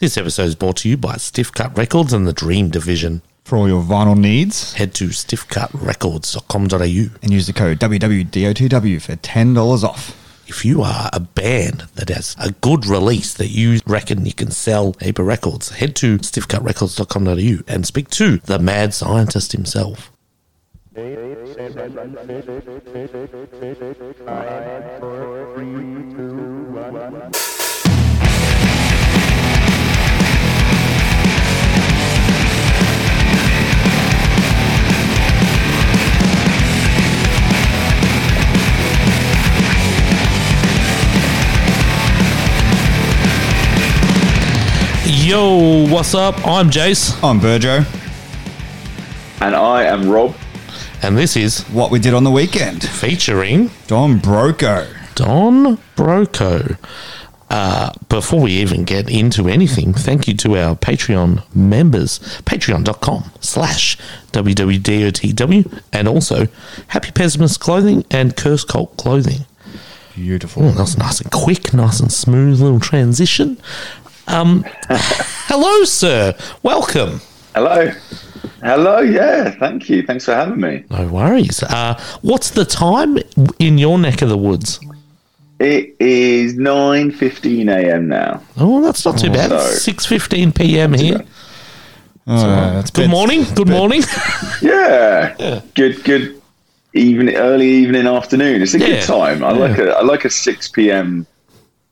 This episode is brought to you by Stiffcut Records and the Dream Division. For all your vinyl needs, Head to stiffcutrecords.com.au. and use the code WWDOTW for $10 off. If you are a band that has a good release that you reckon you can sell a heap of records, head to stiffcutrecords.com.au and speak to the mad scientist himself. Yo, what's up? I'm Jace, I'm Virgo. And I am Rob. and this is What we did on the weekend. featuring Don Broco. Don Broco. Uh, before we even get into anything, thank you to our Patreon members, patreon.com slash wwdotw, and also Happy Pessimist Clothing and Cursed Cult Clothing. Beautiful. Oh, that was nice and quick, nice and smooth little transition. Um, hello, sir. Welcome. Hello. Hello. Yeah. Thank you. Thanks for having me. No worries. Uh, what's the time in your neck of the woods? It is 9.15 a.m. now. Oh, that's not too bad. sorry. Six fifteen p.m. here. Oh, that's Good bed- morning. Good morning. Yeah. Good, good evening, early evening, afternoon. It's a Yeah. good time. I like a, I like a 6 p.m.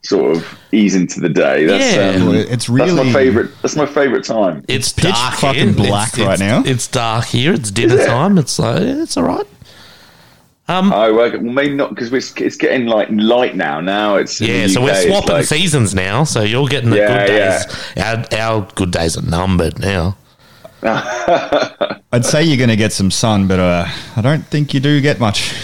sort of ease into the day. That's, Yeah. um, Well, it's that's really- my favorite. That's my favorite time. It's, pitch dark fucking here. black It's- right it's- now. It's dark here. It's dinner it? time. It's like it's all right. I work, well, maybe not because it's, it's getting like light now. Now it's Yeah, the so we're swapping like- seasons now. So you're getting the Yeah, good days. Our, our good days are numbered now. I'd say you're going to get some sun, but uh, I don't think you do get much.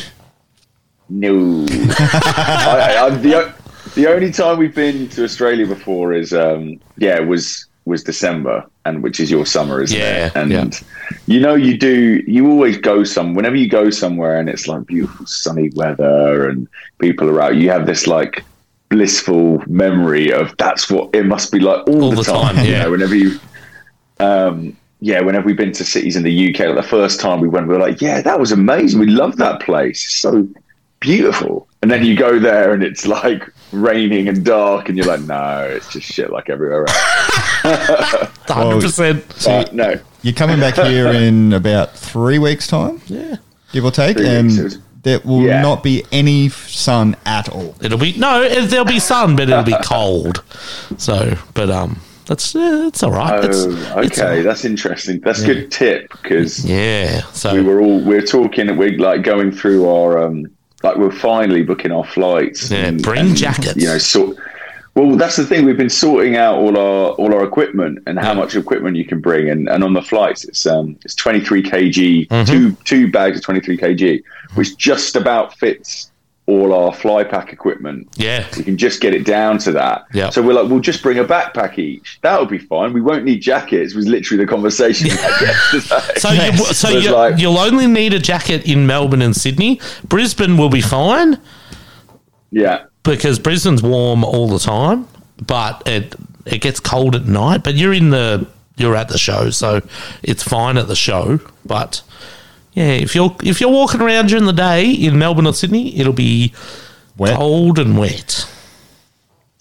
No. I, I, the, o- the only time we've been to Australia before is um, yeah was was December, and which is your summer, isn't Yeah, it? And yeah. you know you do you always go some whenever you go somewhere and it's like beautiful sunny weather and people are out. You have this like blissful memory of that's what it must be like all, All the, the time. time, You yeah. know, whenever you. Um, yeah, whenever we've been to cities in the UK, like the first time we went, we were like, "Yeah, that was amazing. We loved that place. It's so beautiful." And then you go there and it's like raining and dark, and you're like, "No, it's just shit like everywhere else." Hundred percent. But no, You're coming back here in about three weeks' time, Yeah, give or take, Three and weeks, there will Yeah. not be any sun at all. it'll be no. There'll be sun, but it'll be cold. So, but um, that's uh, it's all right. it's, oh, it's okay, right. that's interesting. That's a good tip because yeah. So we were all we're talking. We're like going through our um, like we're finally booking our flights. Yeah, bring jackets. You know, sort. Well, that's the thing. We've been sorting out all our all our equipment and how much equipment you can bring, and, and on the flights, it's um it's twenty three kg, Mm-hmm. two two bags of twenty three kg, which just about fits all our fly pack equipment. yeah, We can just get it down to that. Yeah. So we're like, we'll just bring a backpack each. That'll be fine. We won't need jackets. Was literally the conversation. we had yesterday. So, you, so you, like, you'll only need a jacket in Melbourne and Sydney. Brisbane will be fine yeah. because Brisbane's warm all the time, but it it gets cold at night. But you're in the you're at the show, so it's fine at the show. But yeah, if you're if you're walking around during the day in Melbourne or Sydney, it'll be Wet. cold and wet.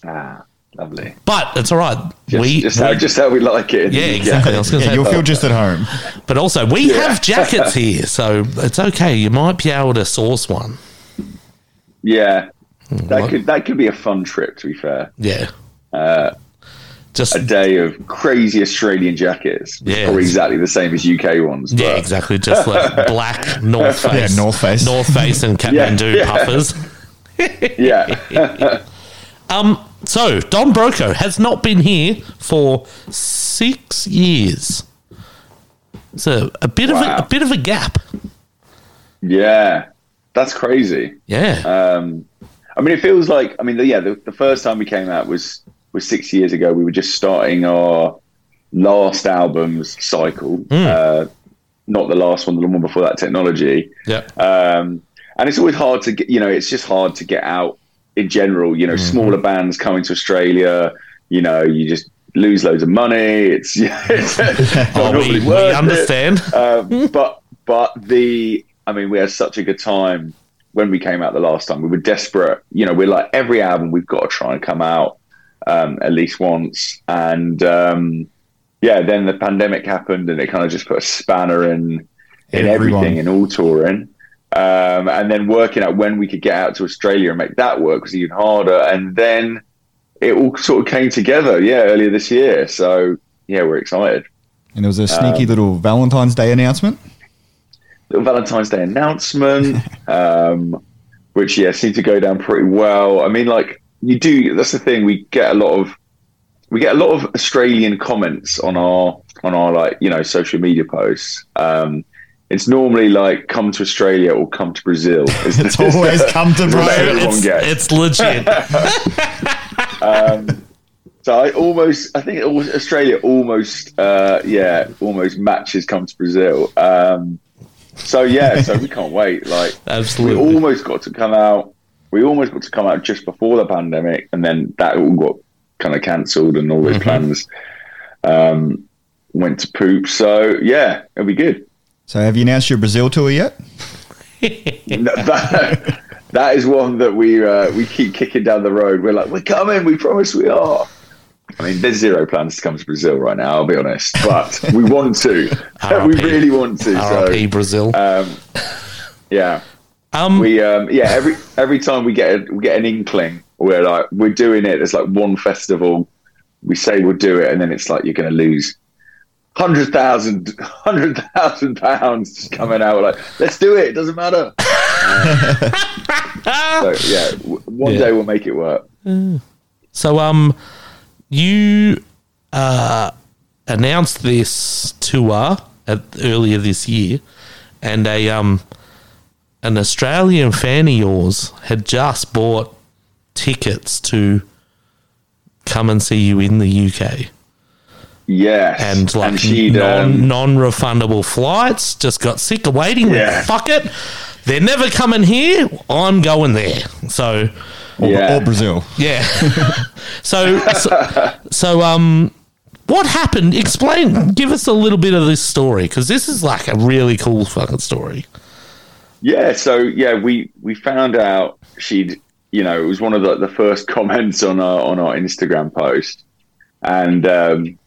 Ah, lovely. But it's all right. Just, we, just, how, we- just how we like it. yeah, exactly. I was Yeah, say, you'll feel just at home. but also we have jackets here, so it's okay. You might be able to source one. Yeah. what? That could that could be a fun trip. To be fair, Yeah. Uh, Just a day of crazy Australian jackets. Yeah. Probably exactly the same as UK ones. yeah, but- exactly. Just like black North Face, Yeah, North Face. North Face, and Kathmandu yeah. puffers. Yeah. Um. So Don Broco has not been here for six years. So a, a bit of a, a bit of a gap. yeah. That's crazy. Yeah. Um, I mean, it feels like I mean, the, yeah, the, the first time we came out was was six years ago. We were just starting our last album's cycle, uh, not the last one, the one before that. Technology, yeah. um, and it's always hard to get. You know, it's just hard to get out in general. You know, smaller bands coming to Australia. You know, you just lose loads of money. It's, yeah, it's Oh, we, we worth it. understand. Um, but but the I mean, we had such a good time when we came out the last time. We were desperate. You know, we're like every album we've got to try and come out um, at least once. And um, yeah, then the pandemic happened, and it kind of just put a spanner in in Everyone. everything in all touring. Um, and then working out when we could get out to Australia and make that work was even harder. And then it all sort of came together, yeah, earlier this year. So yeah, we're excited. And there was a Um, sneaky little Valentine's Day announcement. little Valentine's Day announcement, um, which yeah seemed to go down pretty well. I mean, like you do. That's the thing. We get a lot of we get a lot of Australian comments on our on our like you know social media posts. Um, it's normally like come to Australia or come to Brazil. It's, It's always come to Brazil. It's, it's legit. um, so I almost, I think was- Australia almost, uh, yeah, almost matches come to Brazil. Um, so yeah, so we can't wait. Like we almost got to come out. We almost got to come out just before the pandemic, and then that all got kind of cancelled, and all those Mhm. plans um, went to poop. So yeah, it'll be good. So have you announced your Brazil tour yet? That, that is one that we uh, we keep kicking down the road. We're like, we're coming. We promise we are. I mean, there's zero plans to come to Brazil right now. I'll be honest, but we want to. we really want to. RIP So, Brazil. um, yeah, Um, we um, yeah every every time we get a, we get an inkling, we're like we're doing it. There's like one festival. We say we'll do it, and then it's like you're going to lose. Hundred thousand, hundred thousand pounds coming out. We're like, let's do it. It doesn't matter. So yeah, w- one Yeah. day we'll make it work. So, um, you uh, announced this tour at, earlier this year, and a um, an Australian fan of yours had just bought tickets to come and see you in the UK, Yes, and like she'd, non um, non refundable flights. Just got sick of waiting. went, Yeah. Fuck it. They're never coming here. I'm going there. So, Or, Yeah. or Brazil? yeah. so, so, so, um, what happened? Explain. Give us a little bit of this story because this is like a really cool fucking story. Yeah. So yeah, we we found out she'd you know it was one of the, the first comments on our on our Instagram post, and um,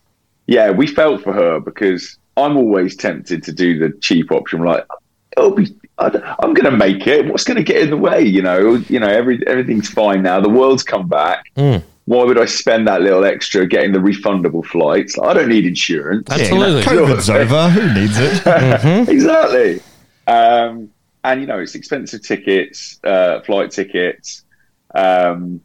yeah, we felt for her because I'm always tempted to do the cheap option, like it'll be. I don't- I'm going to make it. What's going to get in the way? You know, you know, every everything's fine now. The world's come back. Mm. Why would I spend that little extra getting the refundable flights? I don't need insurance. Absolutely. Yeah, COVID's over. Who needs it? exactly. Um, and you know, it's expensive tickets, uh, flight tickets, um,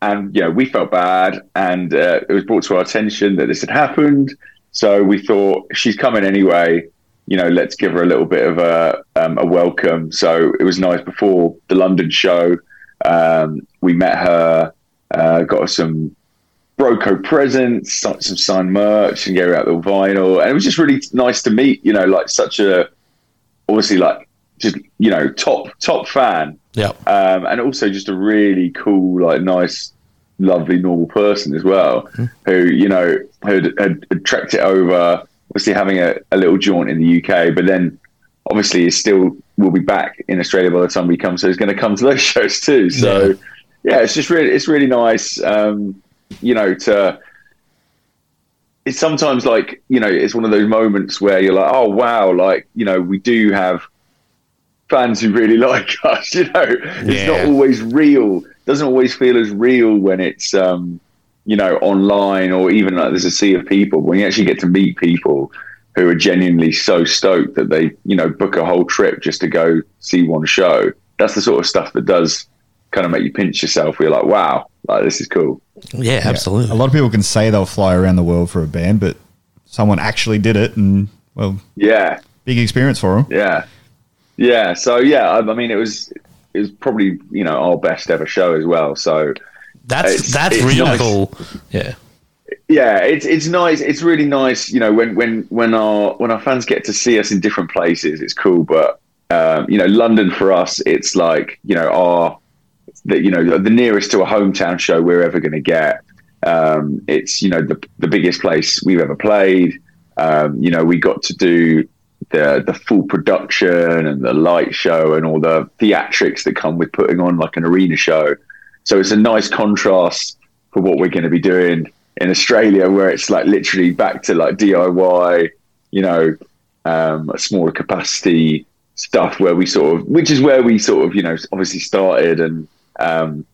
and you know, we felt bad, and uh, it was brought to our attention that this had happened. So we thought she's coming anyway. You know, let's give her a little bit of a um, a welcome. So it was nice before the London show. Um, we met her, uh, got her some Broco presents, some some signed merch, and gave her out the vinyl. And it was just really nice to meet, you know, like such a obviously like just you know top top fan, Yep. um, and also just a really cool, like nice, lovely, normal person as well, who you know had, had, had trekked it over. Obviously, having a, a little jaunt in the UK, but then obviously is still will be back in Australia by the time we come, so he's going to come to those shows too. So yeah, it's just really it's really nice, um, you know, to. It's sometimes like you know, it's one of those moments where you're like, oh wow, like you know, we do have fans who really like us. You know, it's Yeah. not always real. Doesn't always feel as real when it's um, you know online or even like there's a sea of people. When you actually get to meet people who are genuinely so stoked that they you know book a whole trip just to go see one show. That's the sort of stuff that does kind of make you pinch yourself. Where you're like, wow, like this is cool. Yeah, absolutely. A lot of people can say they'll fly around the world for a band, but someone actually did it, and well, Yeah, big experience for them. yeah, yeah. So yeah, I, I mean, it was it was probably you know our best ever show as well. So That's It's- that's it's really nice. cool. Yeah. yeah, it's it's nice. It's really nice, you know, when when when our when our fans get to see us in different places, it's cool. But um, you know, London for us, it's like you know our that you know the nearest to a hometown show we're ever going to get. Um, it's you know the the biggest place we've ever played. Um, you know, we got to do the the full production and the light show and all the theatrics that come with putting on like an arena show. So it's a nice contrast for what we're going to be doing in Australia, where it's like literally back to like DIY, you know, um, a smaller capacity stuff where we sort of, which is where we sort of, you know, obviously started and um,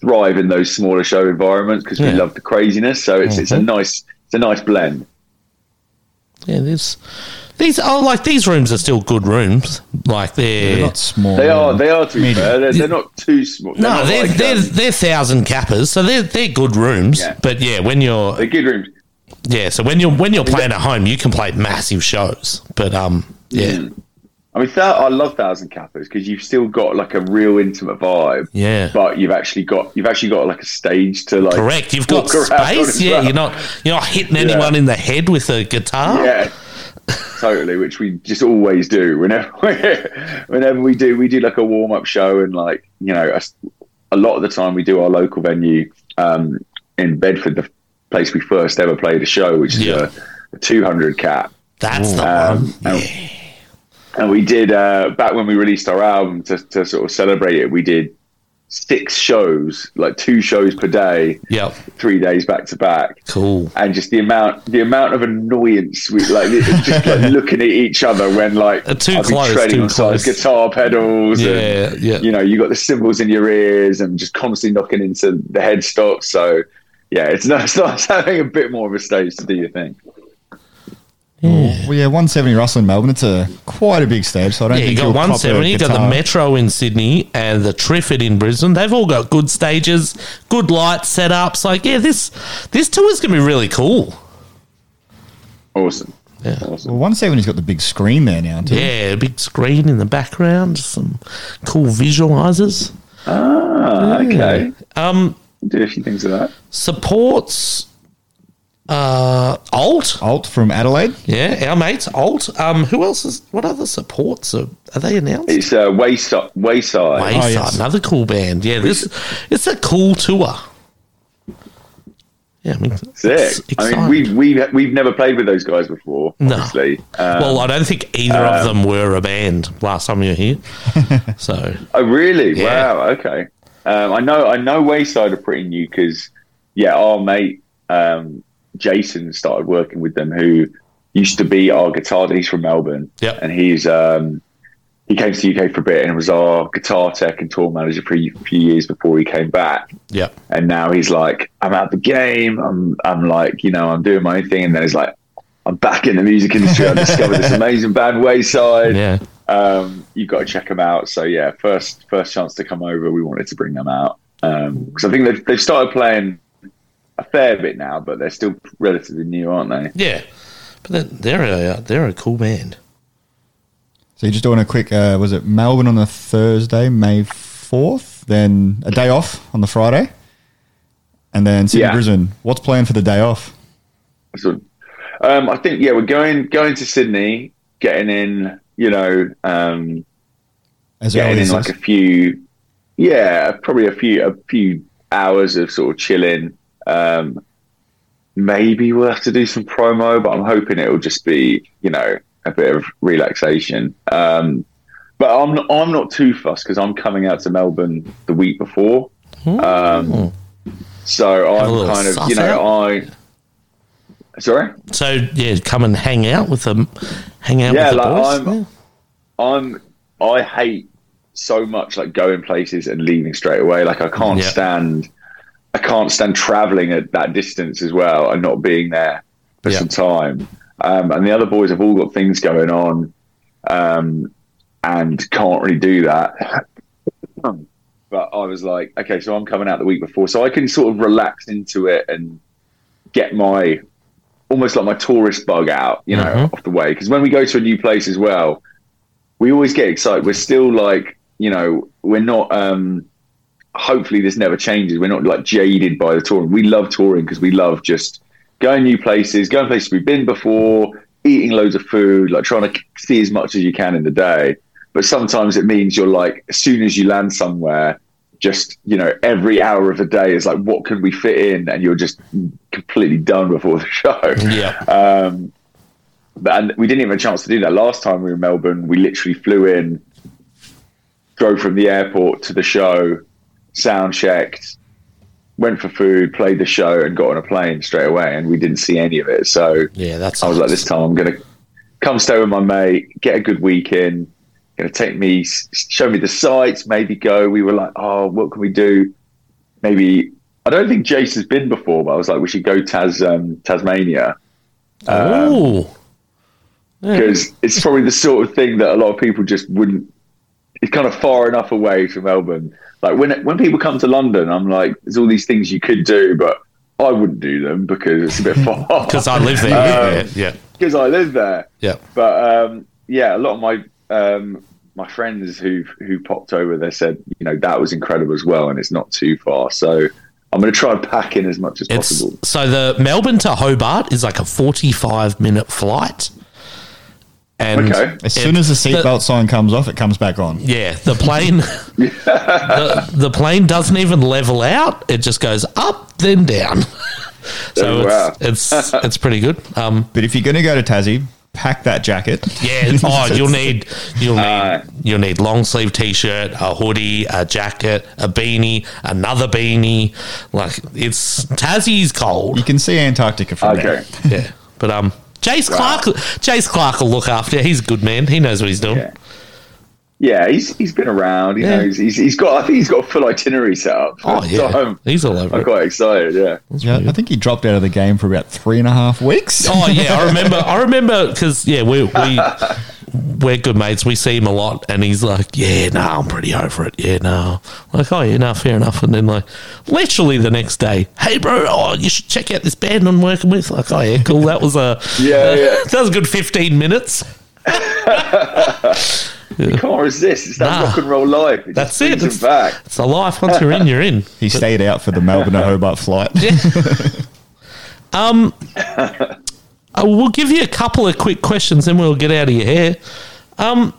thrive in those smaller show environments because Yeah. we love the craziness. So it's it's a nice it's a nice blend. Yeah, there's these. Oh, like these rooms are still good rooms. Like they're, They're not small. They are they are to be Medium. They're, they're not too small. no, they're like, they're, um, they're thousand cappers, so they're they're good rooms. Yeah. But yeah, when you're they're good rooms. yeah, so when you're when you're playing at home, you can play massive shows. But um, yeah, Mm. I mean, thou- I love Thousand Cappers because you've still got like a real intimate vibe. Yeah. but you've actually got you've actually got like a stage to like. correct. You've got walk around on space. Yeah, well. you're not you're not hitting anyone in the head with a guitar. Yeah, totally. Which we just always do whenever we, whenever we do we do like a warm up show and like you know a, a lot of the time we do our local venue um, in Bedford, the place we first ever played a show, which is Yeah. a, a 200 cap. That's the Um, one. and- Yeah. And we did uh, back when we released our album to, to sort of celebrate it. We did six shows, like two shows per day, yeah, three days back to back. Cool. And just the amount, the amount of annoyance we like, just like looking at each other when like Uh, too be close, treading too close. guitar pedals. Yeah, and, yeah. You know, you got the cymbals in your ears and just constantly knocking into the headstock. So yeah, it's nice, nice having a bit more of a stage to do your thing. Well, yeah, 170 Russell in Melbourne. It's a quite a big stage, so I don't Yeah, you think got you'll cop a 170, you got the. Metro in Sydney and the Triffid in Brisbane. They've all got good stages, good light setups. Like, yeah, this this tour is gonna be really cool. Awesome. Yeah. Awesome. Well, 170's got the big screen there now, too. Yeah, a big screen in the background, some cool visualizers. Ah, okay. Um, Do a few things of that. supports uh Alt. Alt from Adelaide. Yeah, our mates Alt. Um, who else is? What other supports are, are they announced? It's uh, Wayside. Wayside. Wayside, Oh, yes. another cool band. Yeah, this it's a cool tour. Yeah, I mean, Sick. it's I mean, we've we've we've never played with those guys before. No. Obviously. Um, well, I don't think either of them were a band last time you were here. so oh, really? Yeah. Wow. Okay. Um, I know. I know. Wayside are pretty new because, yeah, our mate um, Jason started working with them, who used to be our guitar. He's from Melbourne. Yep. And he's um, he came to the UK for a bit and was our guitar tech and tour manager for a few years before he came back. yeah, and now he's like, I'm out the game. I'm, I'm like, you know, I'm doing my own thing. And then he's like, I'm back in the music industry. I discovered this amazing band, Wayside. yeah, Um, you've got to check them out. So yeah, first, first chance to come over, we wanted to bring them out because I think they've, they've started playing a fair bit now, but they're still relatively new, aren't they? yeah. But they're they're a, they're a cool band. So you're just doing a quick, uh, was it Melbourne on the Thursday, May 4th? Then a day off on the Friday? And then Sydney, Yeah. Brisbane. What's planned for the day off? So, um, I think yeah, we're going going to Sydney, getting in, you know, um, As getting in like a few, yeah, probably a few a few hours of sort of chilling. Um, maybe we'll have to do some promo, but I'm hoping it'll just be you know a bit of relaxation. Um, but I'm not, I'm not too fussed because I'm coming out to Melbourne the week before. Um, so I'm kind of you know I. Sorry. So yeah, come and hang out with them. Hang out Yeah, with the like, boys. I'm- Yeah. I'm I hate so much like going places and leaving straight away. Like I can't Yeah. stand I can't stand traveling at that distance as well and not being there for Yeah. some time. Um, and the other boys have all got things going on um, and can't really do that. but I was like, okay, so I'm coming out the week before, so I can sort of relax into it and get my almost like my tourist bug out, you know, Mhm. off the way. Because when we go to a new place as well, we always get excited. We're still like, you know, we're not. um Hopefully, this never changes. We're not like jaded by the touring. We love touring because we love just going new places, going places we've been before, eating loads of food, like trying to see as much as you can in the day. But sometimes it means you're like, as soon as you land somewhere, just you know every hour of the day is like what can we fit in, and you're just completely done before the show. Yeah. Um, but and we didn't even have a chance to do that last time we were in Melbourne. We literally flew in, drove from the airport to the show, sound checked, went for food, played the show, and got on a plane straight away. And we didn't see any of it. So Yeah, that's I was like, this time I'm going to come stay with my mate, get a good weekend. To take me, show me the sights, maybe go. We were like, oh, what can we do? Maybe I don't think Jace has been before, but I was like, we should go Tas um, Tasmania Oh, because it's probably the sort of thing that a lot of people just wouldn't. It's kind of far enough away from Melbourne. Like when when people come to London, I'm like, there's all these things you could do, but I wouldn't do them because it's a bit far. because I live there. Um, yeah, yeah, because I live there. yeah. But um, yeah, a lot of my um, my friends who who popped over, they said, you know, that was incredible as well, and it's not too far. So I'm going to try and pack in as much as It's possible. so the Melbourne to Hobart is like a forty-five minute flight, and Okay. As soon as the seatbelt sign comes off, it comes back on. yeah, the plane, the, the plane doesn't even level out; it just goes up then down. so Oh, wow. it's it's it's pretty good. Um, But if you're going to go to Tassie, pack that jacket. Yeah. Oh, you'll need you'll need Uh, you'll need long sleeve t shirt, a hoodie, a jacket, a beanie, another beanie. Like it's Tassie's cold. You can see Antarctica from Okay. there. Yeah. But um, Jace Wow. Clark, Jace Clark will look after. you. He's a good man. He knows what he's doing. Yeah. Yeah, he's he's been around. He Yeah. knows he's he's got. I think he's got a full itinerary set up. Oh yeah, So he's all over I'm it. quite excited. Yeah. Yeah, I think he dropped out of the game for about three and a half weeks. Oh yeah, I remember. I remember because yeah, we we we're good mates. We see him a lot, and he's like, "Yeah, no, I'm pretty over it. Yeah, no." Like, "Oh yeah, no, fair enough." And then like, literally the next day, "Hey, bro, oh, you should check out this band I'm working with." Like, "Oh yeah, cool. That was a Yeah, yeah. that was a good 15 minutes." You can't resist. It's that Nah. rock and roll life. It That's it. brings It's, back. it's a life. Once you're in, you're in. He stayed out for the Melbourne to Hobart flight. Yeah. Um, uh, we'll give you a couple of quick questions, then we'll get out of your hair. Um,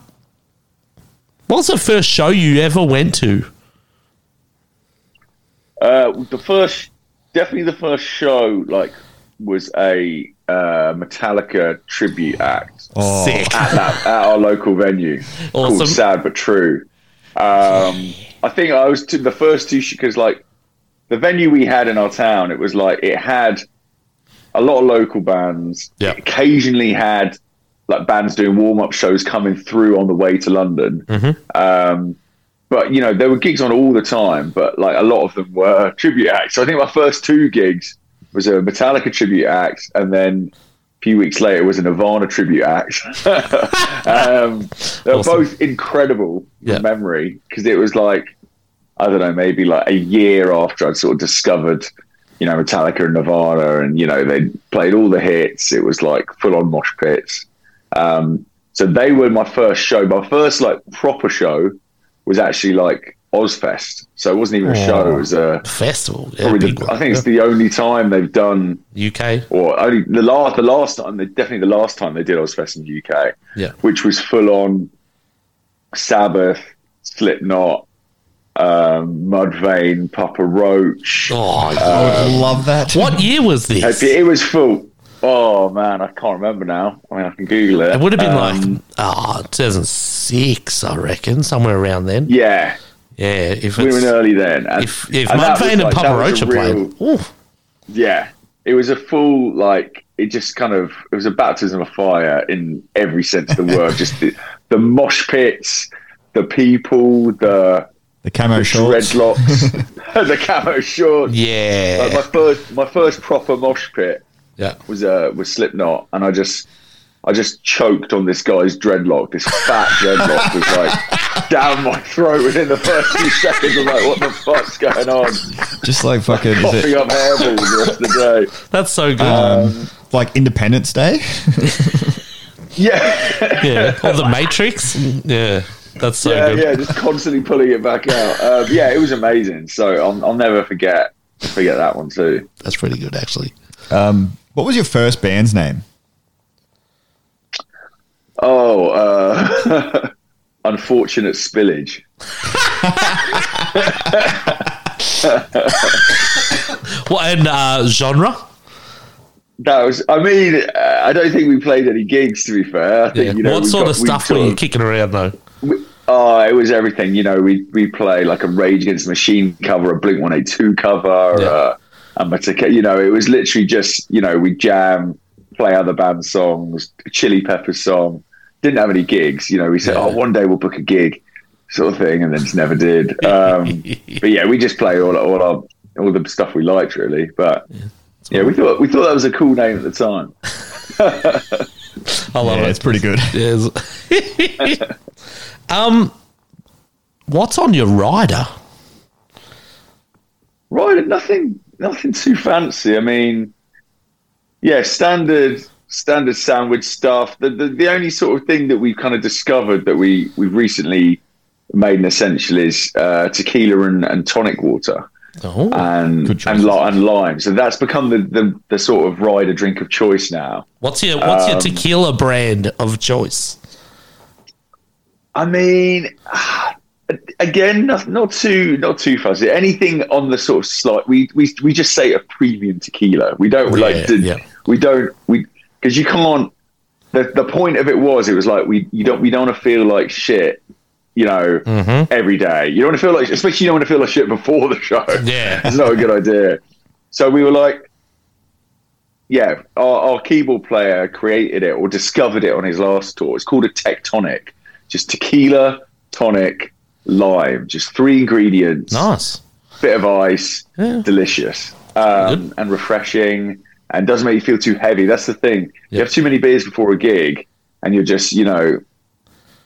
what was the first show you ever went to? Uh, the first, definitely the first show, like, was a uh, Metallica tribute act Oh, Sick. at, that, at our local venue Awesome. called Sad but True. Um, I think I was to the first two because, like, the venue we had in our town, it was like it had a lot of local bands. Yeah. Occasionally had like bands doing warm up shows coming through on the way to London. Um, but you know, there were gigs on all the time, but like a lot of them were tribute acts. So I think my first two gigs was a Metallica tribute act, and then a few weeks later was a Nirvana tribute act. um, they were Awesome. both incredible Yeah. memory because it was like I don't know, maybe like a year after I'd sort of discovered, you know, Metallica and Nirvana, and you know they played all the hits. It was like full on mosh pits. Um, so they were my first show. My first like proper show was actually like Ozzfest. So it wasn't even a show. It was a Festival. Yeah, probably the. I think it's the only time they've done, UK. or only the last the last time, they definitely the last time they did Ozzfest in the UK, Yeah. which was full on Sabbath, Slipknot, um, Mudvayne, Papa Roach. Oh, I would love that. what year was this? It was full. Oh man, I can't remember now. I mean, I can Google it. It would have been Um, like ah, 2006, I reckon, somewhere around then. yeah, Yeah, if we were in early then. And, if if and Mudvayne and like- Papa Roach are playing, ooh, Yeah, it was a full like it just kind of it was a baptism of fire in every sense of the word. just the, the mosh pits, the people, the, The camo the shorts. dreadlocks, the camo shorts. yeah, Like my first, my first proper mosh pit yeah. was uh was Slipknot, and I just I just choked on this guy's dreadlock. This fat dreadlock was like down my throat within the first few seconds. I'm like, what the fuck's going on? Just like fucking, is Coughing it up hairballs the rest of the day. That's so good. um, like Independence Day? Yeah, yeah, or the Matrix. Yeah, that's so yeah, good. yeah. Just constantly pulling it back out. Um, yeah, it was amazing. So I'll, I'll never forget forget that one too. That's pretty good, actually. Um, what was your first band's name? Oh, uh, unfortunate spillage. What and uh, genre? That was. I mean, uh, I don't think we played any gigs. To be fair, I think Yeah. you know what we sort got- of stuff sort were you kicking around though? we- Oh, it was everything. You know, we we play like a Rage Against the Machine cover, a Blink One Eight Two cover, Yeah. uh, a Metallica. You know, it was literally just you know we jam, play other band songs, Chili Peppers song. Didn't have any gigs. You know, we said, Yeah. oh, one day we'll book a gig, sort of thing, and then just never did. Um, but yeah, we just play all all our all the stuff we liked really. But yeah, we thought we thought that was a cool name at the time. I love Yeah, it. it's pretty good. Yes. um, what's on your rider? Rider, nothing, nothing too fancy. I mean, yeah, standard, standard sandwich stuff. The, the the only sort of thing that we've kind of discovered that we we've recently made an essential is uh, tequila and, and tonic water Oh, and and, li- and lime. So that's become the, the the sort of rider drink of choice now. what's your what's your um, tequila brand of choice? I mean, again, not, not too not too fuzzy. Anything on the sort of slight. We we we just say a premium tequila. We don't Yeah, like to. yeah. We don't we because you can't. The the point of it was it was like we you don't we don't want to feel like shit. You know, Mm-hmm. every day. You don't want to feel like, especially you don't want to feel like shit before the show. Yeah. it's not a good idea. So we were like, yeah, our, our keyboard player created it or discovered it on his last tour. It's called a tectonic, just tequila, tonic, lime, just three ingredients, Nice. bit of ice, Yeah. delicious um, and refreshing, and doesn't make you feel too heavy. That's the thing. You have too many beers before a gig, and you're just, you know,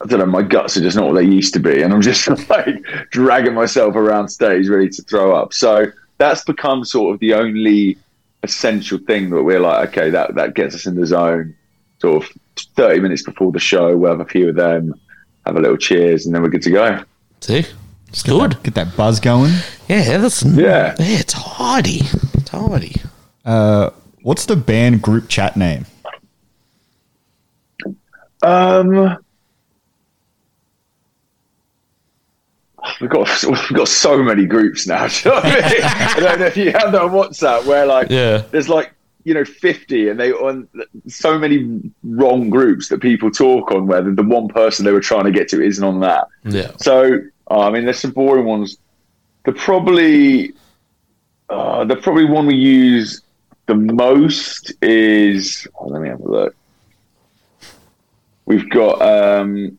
I don't know, my guts are just not what they used to be, and I'm just like dragging myself around stage ready to throw up. So that's become sort of the only essential thing that we're like, okay, that that gets us in the zone. Sort of 30 minutes before the show, we'll have a few of them, have a little cheers, and then we're good to go. See, it's good. Get that buzz going. Yeah, that's Yeah. yeah, tidy, tidy. Uh, what's the band group chat name? Um, we've got we've got so many groups now. do you know what I, mean? I don't know if you have that on WhatsApp where like Yeah. there's like you know 50 and they on so many wrong groups that people talk on where the, the one person they were trying to get to isn't on that. Yeah, So uh, I mean, there's some boring ones. The probably uh, the probably one we use the most is. oh, let me have a look. We've got um,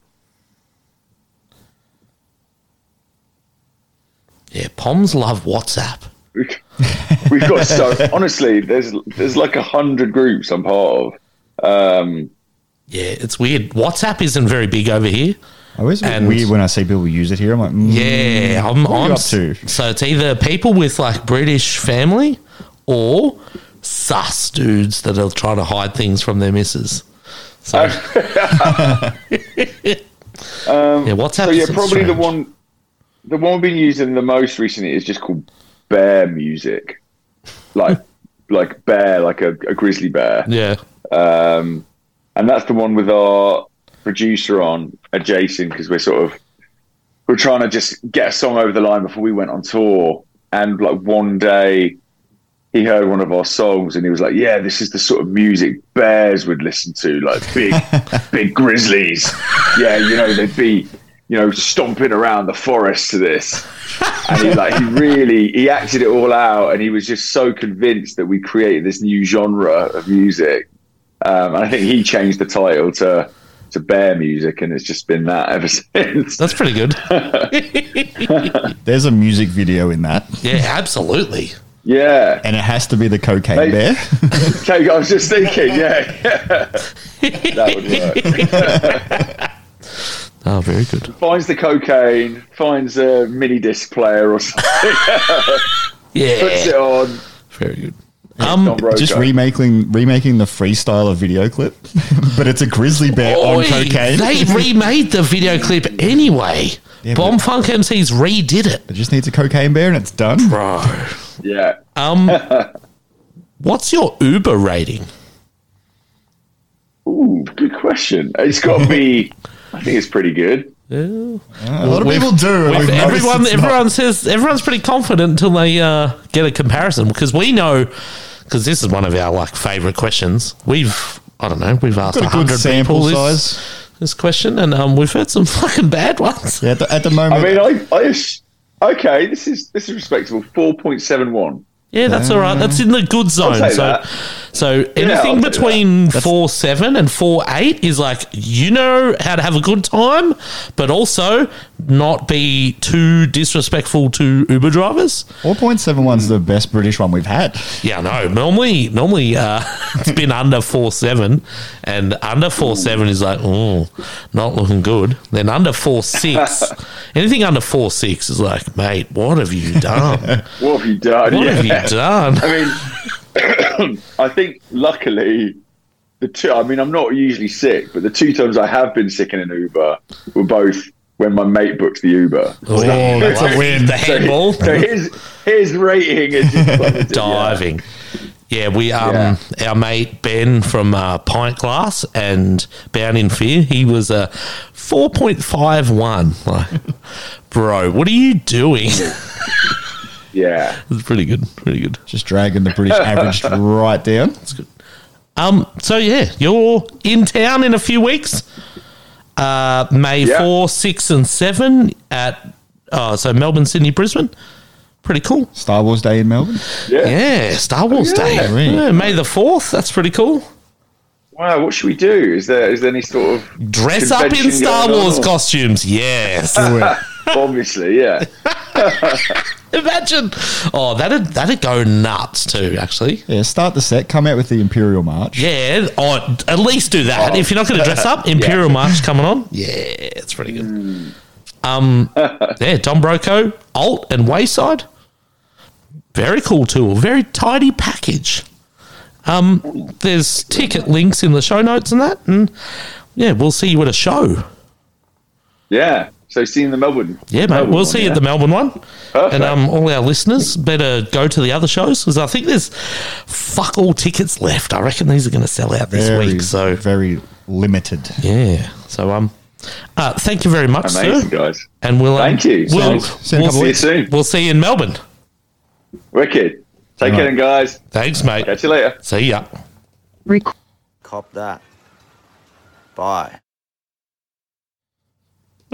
yeah. Poms love WhatsApp. we've got so honestly, there's there's like a hundred groups I'm part of. Um, Yeah, it's weird. WhatsApp isn't very big over here. I always And- weird when I see people use it here. I'm like, mm, Yeah, I'm, what are I'm up to? So it's either people with like British family or sus dudes that are trying to hide things from their missus. So yeah, WhatsApp. so yeah, is probably the one the one we've been using the most recently is just called bear music, like like bear, like a, a grizzly bear. Yeah, um, and that's the one with our producer on, Jason, because we're sort of we're trying to just get a song over the line before we went on tour. And like one day, he heard one of our songs and he was like, "Yeah, this is the sort of music bears would listen to, like big, big grizzlies. Yeah, you know, they'd be." You know, stomping around the forest to this, and he like he really he acted it all out, and he was just so convinced that we created this new genre of music um, and I think he changed the title to to Bear Music, and it's just been that ever since. that's pretty good. There's a music video in that, Yeah, absolutely. yeah. and it has to be the cocaine Hey. bear. Okay, I was just thinking, yeah, that would work. Oh, very good. finds the cocaine, finds a mini disc player or something, yeah. puts it on. very good. Um, Don Just remaking remaking the Freestyler video clip, but it's a grizzly bear on cocaine. They remade the video clip anyway. Yeah, Bomfunk MCs redid it, It just needs a cocaine bear and it's done. bro. yeah. Um, what's your Uber rating? Ooh, good question. It's got to be. I think it's pretty good. Yeah. a lot of We've- people do. and we've- we've everyone, not. everyone says everyone's pretty confident until they uh, get a comparison because we know because this is one of our like favorite questions. We've I don't know we've asked Got a hundred sample people this, size. this question and um, we've heard some fucking bad ones. Yeah, at the, at the I mean, I, I okay, this is this is respectable. Four point seven one. Yeah, that's all right. That's in the good zone. So, that. so anything take between four seven and four eight is like you know how to have a good time, but also not be too disrespectful to Uber drivers. 4.71 is the best British one we've had. Yeah, no. Normally, normally uh, it's been under four seven, and under four seven is like, oh, not looking good. Then under four six, anything under four six is like, mate, what have you done? What have you done? What have you done? I mean, I think luckily the two. I mean, I'm not usually sick, but the two times I have been sick in an Uber were both when my mate booked the Uber. Oh, that's a win. The So, handball. so his his rating is plummeted, yeah. diving. Yeah, we um Yeah. our mate Ben from uh, Pint Glass and Bound in Fear, he was a four point five one. Like, bro, what are you doing? Yeah. it's pretty good, pretty good. Just dragging the British average right down. It's good. Um, so yeah, you're in town in a few weeks. Uh, May Yeah. four, six, and seven at uh, so Melbourne, Sydney, Brisbane. Pretty cool. Star Wars Day in Melbourne. Yeah. Yeah, Star Wars Yeah. Day. Really? Yeah, May the fourth. That's pretty cool. Wow. What should we do? Is there is there any sort of Dress up in Star going on, Wars costumes. Yes. Obviously, yeah. Imagine. Oh, that'd that'd go nuts too. Actually. Yeah, start the set. Come out with the Imperial March. Yeah. Oh, at least do that. Oh. If you're not going to dress up, Imperial March coming on. Yeah, it's pretty good. Um, yeah, Don Broco, Alt, and Wayside. Very cool tool. Very tidy package. Um, there's ticket links in the show notes and that, and yeah, we'll see you at a show. Yeah. So seeing the Melbourne. Yeah, mate. Melbourne we'll one, see you yeah. at the Melbourne one. Perfect. And um, all our listeners better go to the other shows because I think there's fuck all tickets left. I reckon these are going to sell out this Very, week. So very limited. yeah. So um, uh, thank you very much, Amazing, sir. guys. And we'll um, Thank you. We'll, See in we'll, See you soon. we'll see you in Melbourne. Wicked. Take All care, right. guys. Thanks, mate. Catch you later. See ya. Cop that. Bye.